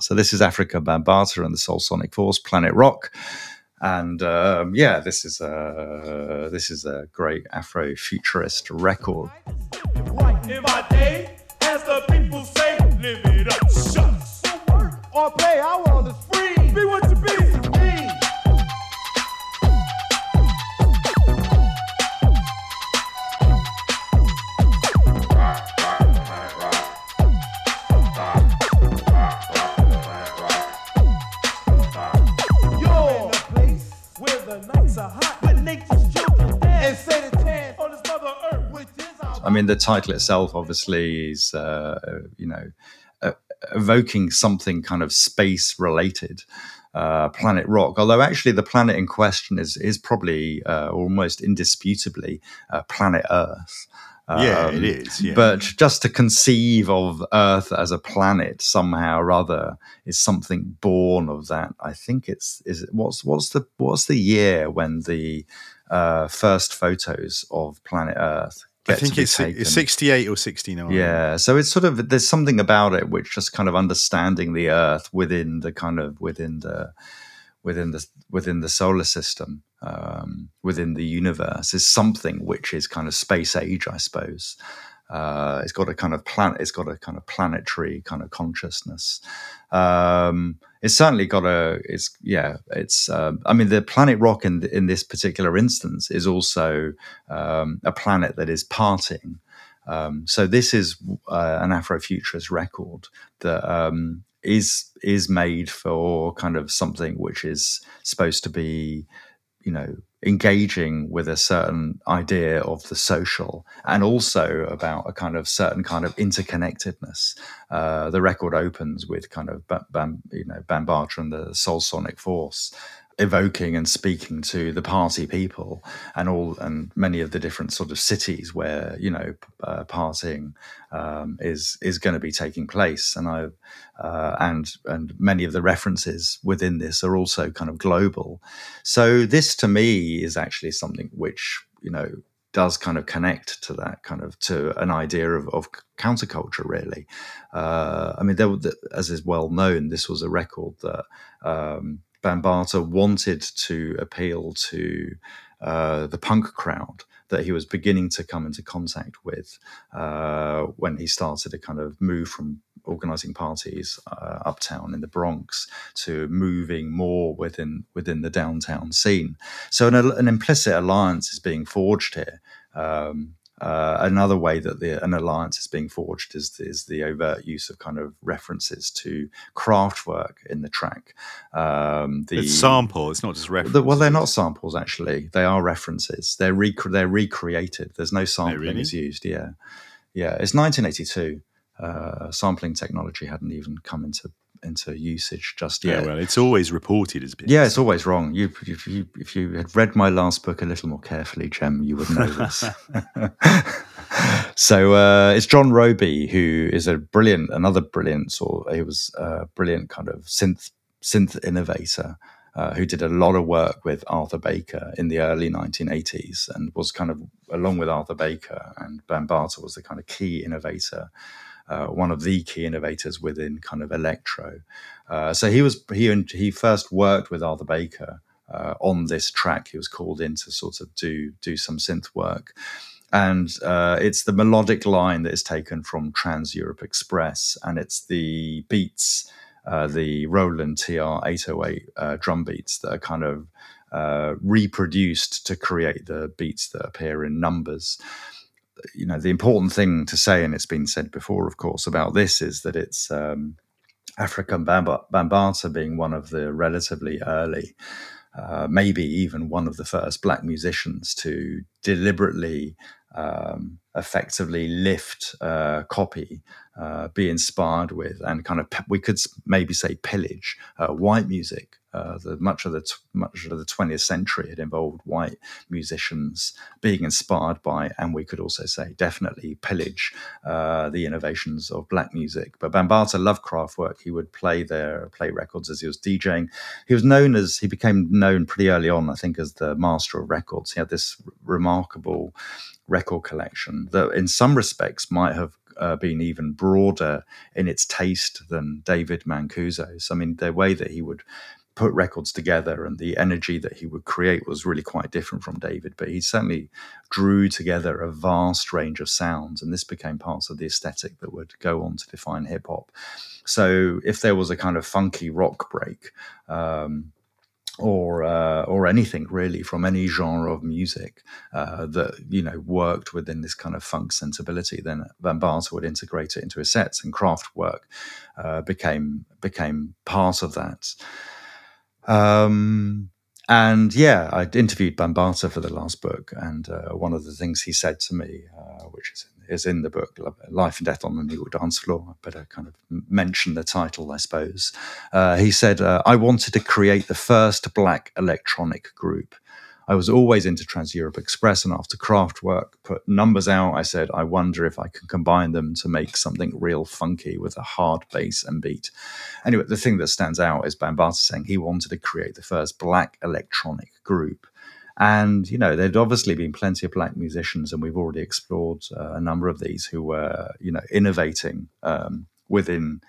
So this is Afrika Bambaataa and the Soul Sonic Force, Planet Rock. And um, yeah, this is a this is a great Afro futurist record. Mean, the title itself obviously is, uh, you know, uh, evoking something kind of space related. Uh, planet Rock, although actually the planet in question is is probably uh, almost indisputably uh, planet Earth. Yeah, Um, it is. Yeah. But just to conceive of Earth as a planet somehow or other is something born of that. I think it's is it, what's what's the what's the year when the uh, first photos of planet Earth I think be it's, taken? it's 68 or 69. Yeah, so it's sort of there's something about it which just kind of understanding the Earth within the kind of within the within the within the solar system, um, within the universe, is something which is kind of space age, I suppose. Uh, it's got a kind of planet. It's got a kind of planetary kind of consciousness. Um, it's certainly got a. It's yeah. It's. Um, I mean, the planet rock in in this particular instance is also um, a planet that is parting. Um, so this is uh, an Afrofuturist record that um, is is made for kind of something which is supposed to be, you know, engaging with a certain idea of the social and also about a kind of certain kind of interconnectedness. Uh, the record opens with kind of Bam, Bam, you know Bambaataa and the Soul Sonic Force evoking and speaking to the party people and all and many of the different sort of cities where you know uh, partying um, is is going to be taking place. And I uh, and and many of the references within this are also kind of global. So this to me is actually something which you know does kind of connect to that kind of to an idea of, of counterculture really. Uh, I mean there, as is well known this was a record that um, Bambaataa wanted to appeal to uh, the punk crowd that he was beginning to come into contact with uh, when he started to kind of move from organizing parties uh, uptown in the Bronx to moving more within within the downtown scene. So an, an implicit alliance is being forged here. Um, uh, another way that the, an alliance is being forged is, is the overt use of kind of references to Kraftwerk in the track. Um, the It's sample. It's not just reference. the, well, they're not samples actually. They are references. They're rec- they're recreated. There's no sampling really? is used. Yeah, yeah. It's 1982. Uh, sampling technology hadn't even come into into usage just Yeah, well, it's always reported as being. Yeah, it's always wrong. You, if you if you had read my last book a little more carefully, Jem, you would know this. so uh, it's John Robie, who is a brilliant, another brilliant, or he was a brilliant kind of synth synth innovator. Uh, who did a lot of work with Arthur Baker in the early 1980s and was kind of, along with Arthur Baker and Bambaataa, was the kind of key innovator uh, one of the key innovators within kind of electro. Uh, so he was he he first worked with Arthur Baker uh, on this track. He was called in to sort of do do some synth work. And uh, it's the melodic line that is taken from Trans Europe Express, and it's the beats, uh, the Roland TR 808 uh, drum beats that are kind of reproduced to create the beats that appear in numbers you know the important thing to say, and it's been said before, of course, about this is that it's um, Afrika Bambaataa being one of the relatively early, uh, maybe even one of the first black musicians to deliberately, um, effectively lift, uh, copy, uh, be inspired with, and kind of we could maybe say pillage uh, white music. Uh, the, much of the much of the 20th century had involved white musicians being inspired by, and we could also say definitely pillage uh, the innovations of black music. But Bambaataa loved Kraftwerk. He would play their play records as he was DJing. He was known as he became known pretty early on, I think, as the master of records. He had this r- remarkable record collection that, in some respects, might have uh, been even broader in its taste than David Mancuso's. I mean, the way that he would put records together and the energy that he would create was really quite different from David, but he certainly drew together a vast range of sounds, and this became parts of the aesthetic that would go on to define hip hop. So if there was a kind of funky rock break, um, or uh, or anything really from any genre of music uh, that you know worked within this kind of funk sensibility, then Bambaataa would integrate it into his sets, and Kraftwerk uh, became became part of that. Um, and yeah, I interviewed Bambaataa for the last book, and uh, one of the things he said to me, uh, which is, is in the book, Life and Death on the New York Dance Floor, I better kind of mention the title, I suppose. Uh, he said, uh, I wanted to create the first black electronic group. I was always into Trans Europe Express, and after Kraftwerk put numbers out, I said, I wonder if I can combine them to make something real funky with a hard bass and beat. Anyway, the thing that stands out is Bambaataa saying he wanted to create the first black electronic group. And, you know, there'd obviously been plenty of black musicians, and we've already explored uh, a number of these who were, you know, innovating um, within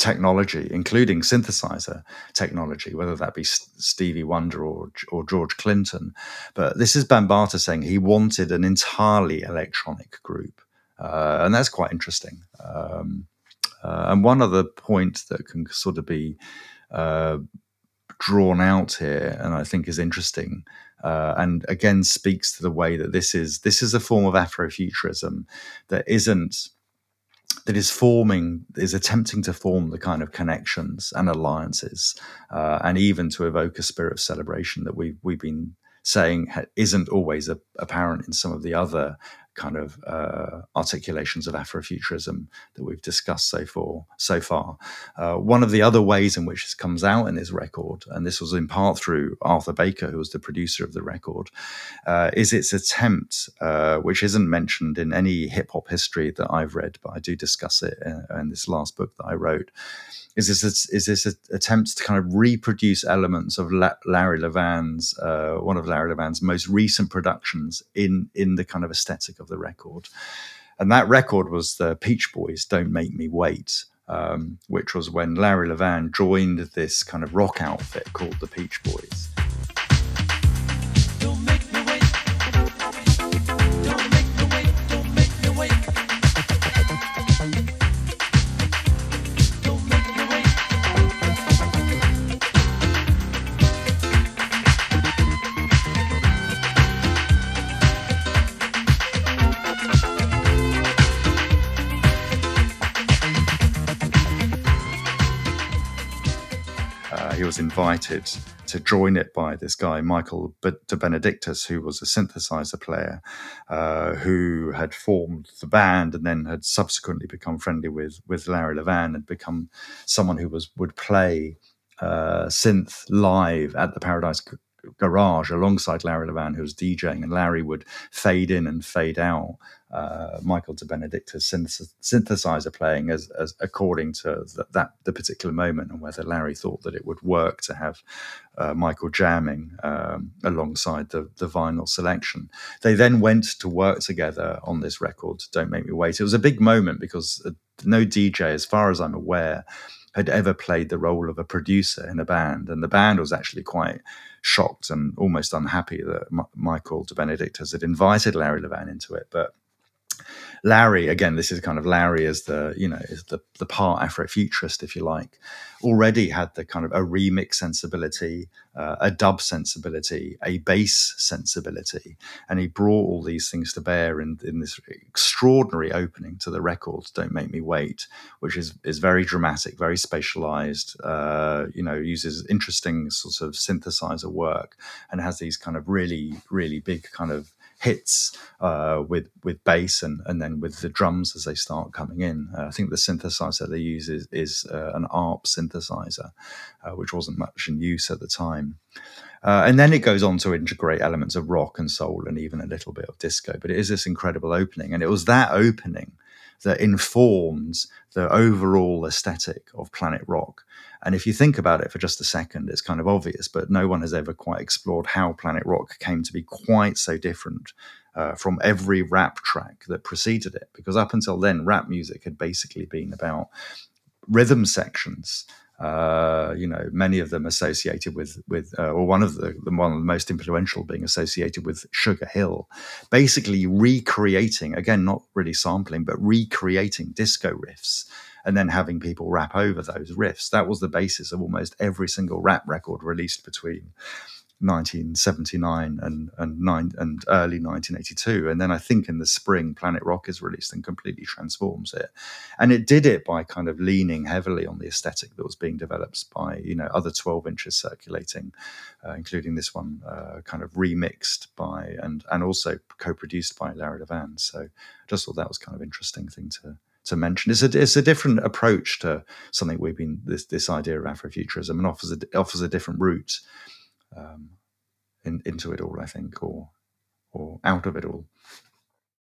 technology, including synthesizer technology, whether that be Stevie Wonder or, or George Clinton. But this is Bambaataa saying he wanted an entirely electronic group. Uh, and that's quite interesting. Um, uh, and one other point that can sort of be uh, drawn out here, and I think is interesting, uh, and again speaks to the way that this is this is a form of Afrofuturism that isn't that is forming is attempting to form the kind of connections and alliances uh, and even to evoke a spirit of celebration that we've we've been saying isn't always a, apparent in some of the other kind of uh, articulations of Afrofuturism that we've discussed so far. So far, uh, one of the other ways in which this comes out in this record, and this was in part through Arthur Baker, who was the producer of the record, uh, is its attempt, uh, which isn't mentioned in any hip hop history that I've read, but I do discuss it in, in this last book that I wrote is this is this attempt to kind of reproduce elements of La- Larry Levan's uh, one of Larry Levan's most recent productions in in the kind of aesthetic of the record, and that record was the Peech Boys' "Don't Make Me Wait." Um, which was when Larry Levan joined this kind of rock outfit called the Peech Boys. Was invited to join it by this guy, Michael De Benedictus, who was a synthesizer player uh, who had formed the band and then had subsequently become friendly with, with Larry Levan and become someone who was would play uh, synth live at the Paradise garage alongside Larry Levan, who was DJing, and Larry would fade in and fade out. Uh, Michael De Benedictus synth- synthesizer playing as, as according to th- that the particular moment, and whether Larry thought that it would work to have uh, Michael jamming um, alongside the, the vinyl selection. They then went to work together on this record. Don't make me wait. It was a big moment because uh, no DJ, as far as I'm aware, had ever played the role of a producer in a band, and the band was actually quite shocked and almost unhappy that M- Michael De Benedictus had invited Larry Levan into it, but Larry, again, this is kind of Larry as the, you know, is the, the part Afrofuturist, if you like, already had the kind of a remix sensibility, uh, a dub sensibility, a bass sensibility. And he brought all these things to bear in, in this extraordinary opening to the record, Don't Make Me Wait, which is, is very dramatic, very spatialized, uh, you know, uses interesting sorts of synthesizer work and has these kind of really, really big kind of hits uh, with with bass and and then with the drums as they start coming in. Uh, I think the synthesizer they use is, is uh, an ARP synthesizer, uh, which wasn't much in use at the time. Uh, and then it goes on to integrate elements of rock and soul and even a little bit of disco. But it is this incredible opening, and it was that opening that informs the overall aesthetic of Planet Rock. And if you think about it for just a second, it's kind of obvious, but no one has ever quite explored how Planet Rock came to be quite so different uh, from every rap track that preceded it. Because up until then, rap music had basically been about rhythm sections. Uh, you know, many of them associated with with, uh, or one of the, the one of the most influential being associated with Sugar Hill, basically recreating again, not really sampling, but recreating disco riffs, and then having people rap over those riffs. That was the basis of almost every single rap record released between 1979 and and nine and early 1982 and then i think in the spring planet rock is released and completely transforms it. And it did it by kind of leaning heavily on the aesthetic that was being developed by you know other 12 inches circulating uh, including this one uh, kind of remixed by and and also co-produced by larry levan so I just thought that was kind of interesting thing to to mention. It's a it's a different approach to something we've been this this idea of Afrofuturism and offers a offers a different route um, in, into it all, I think, or or out of it all.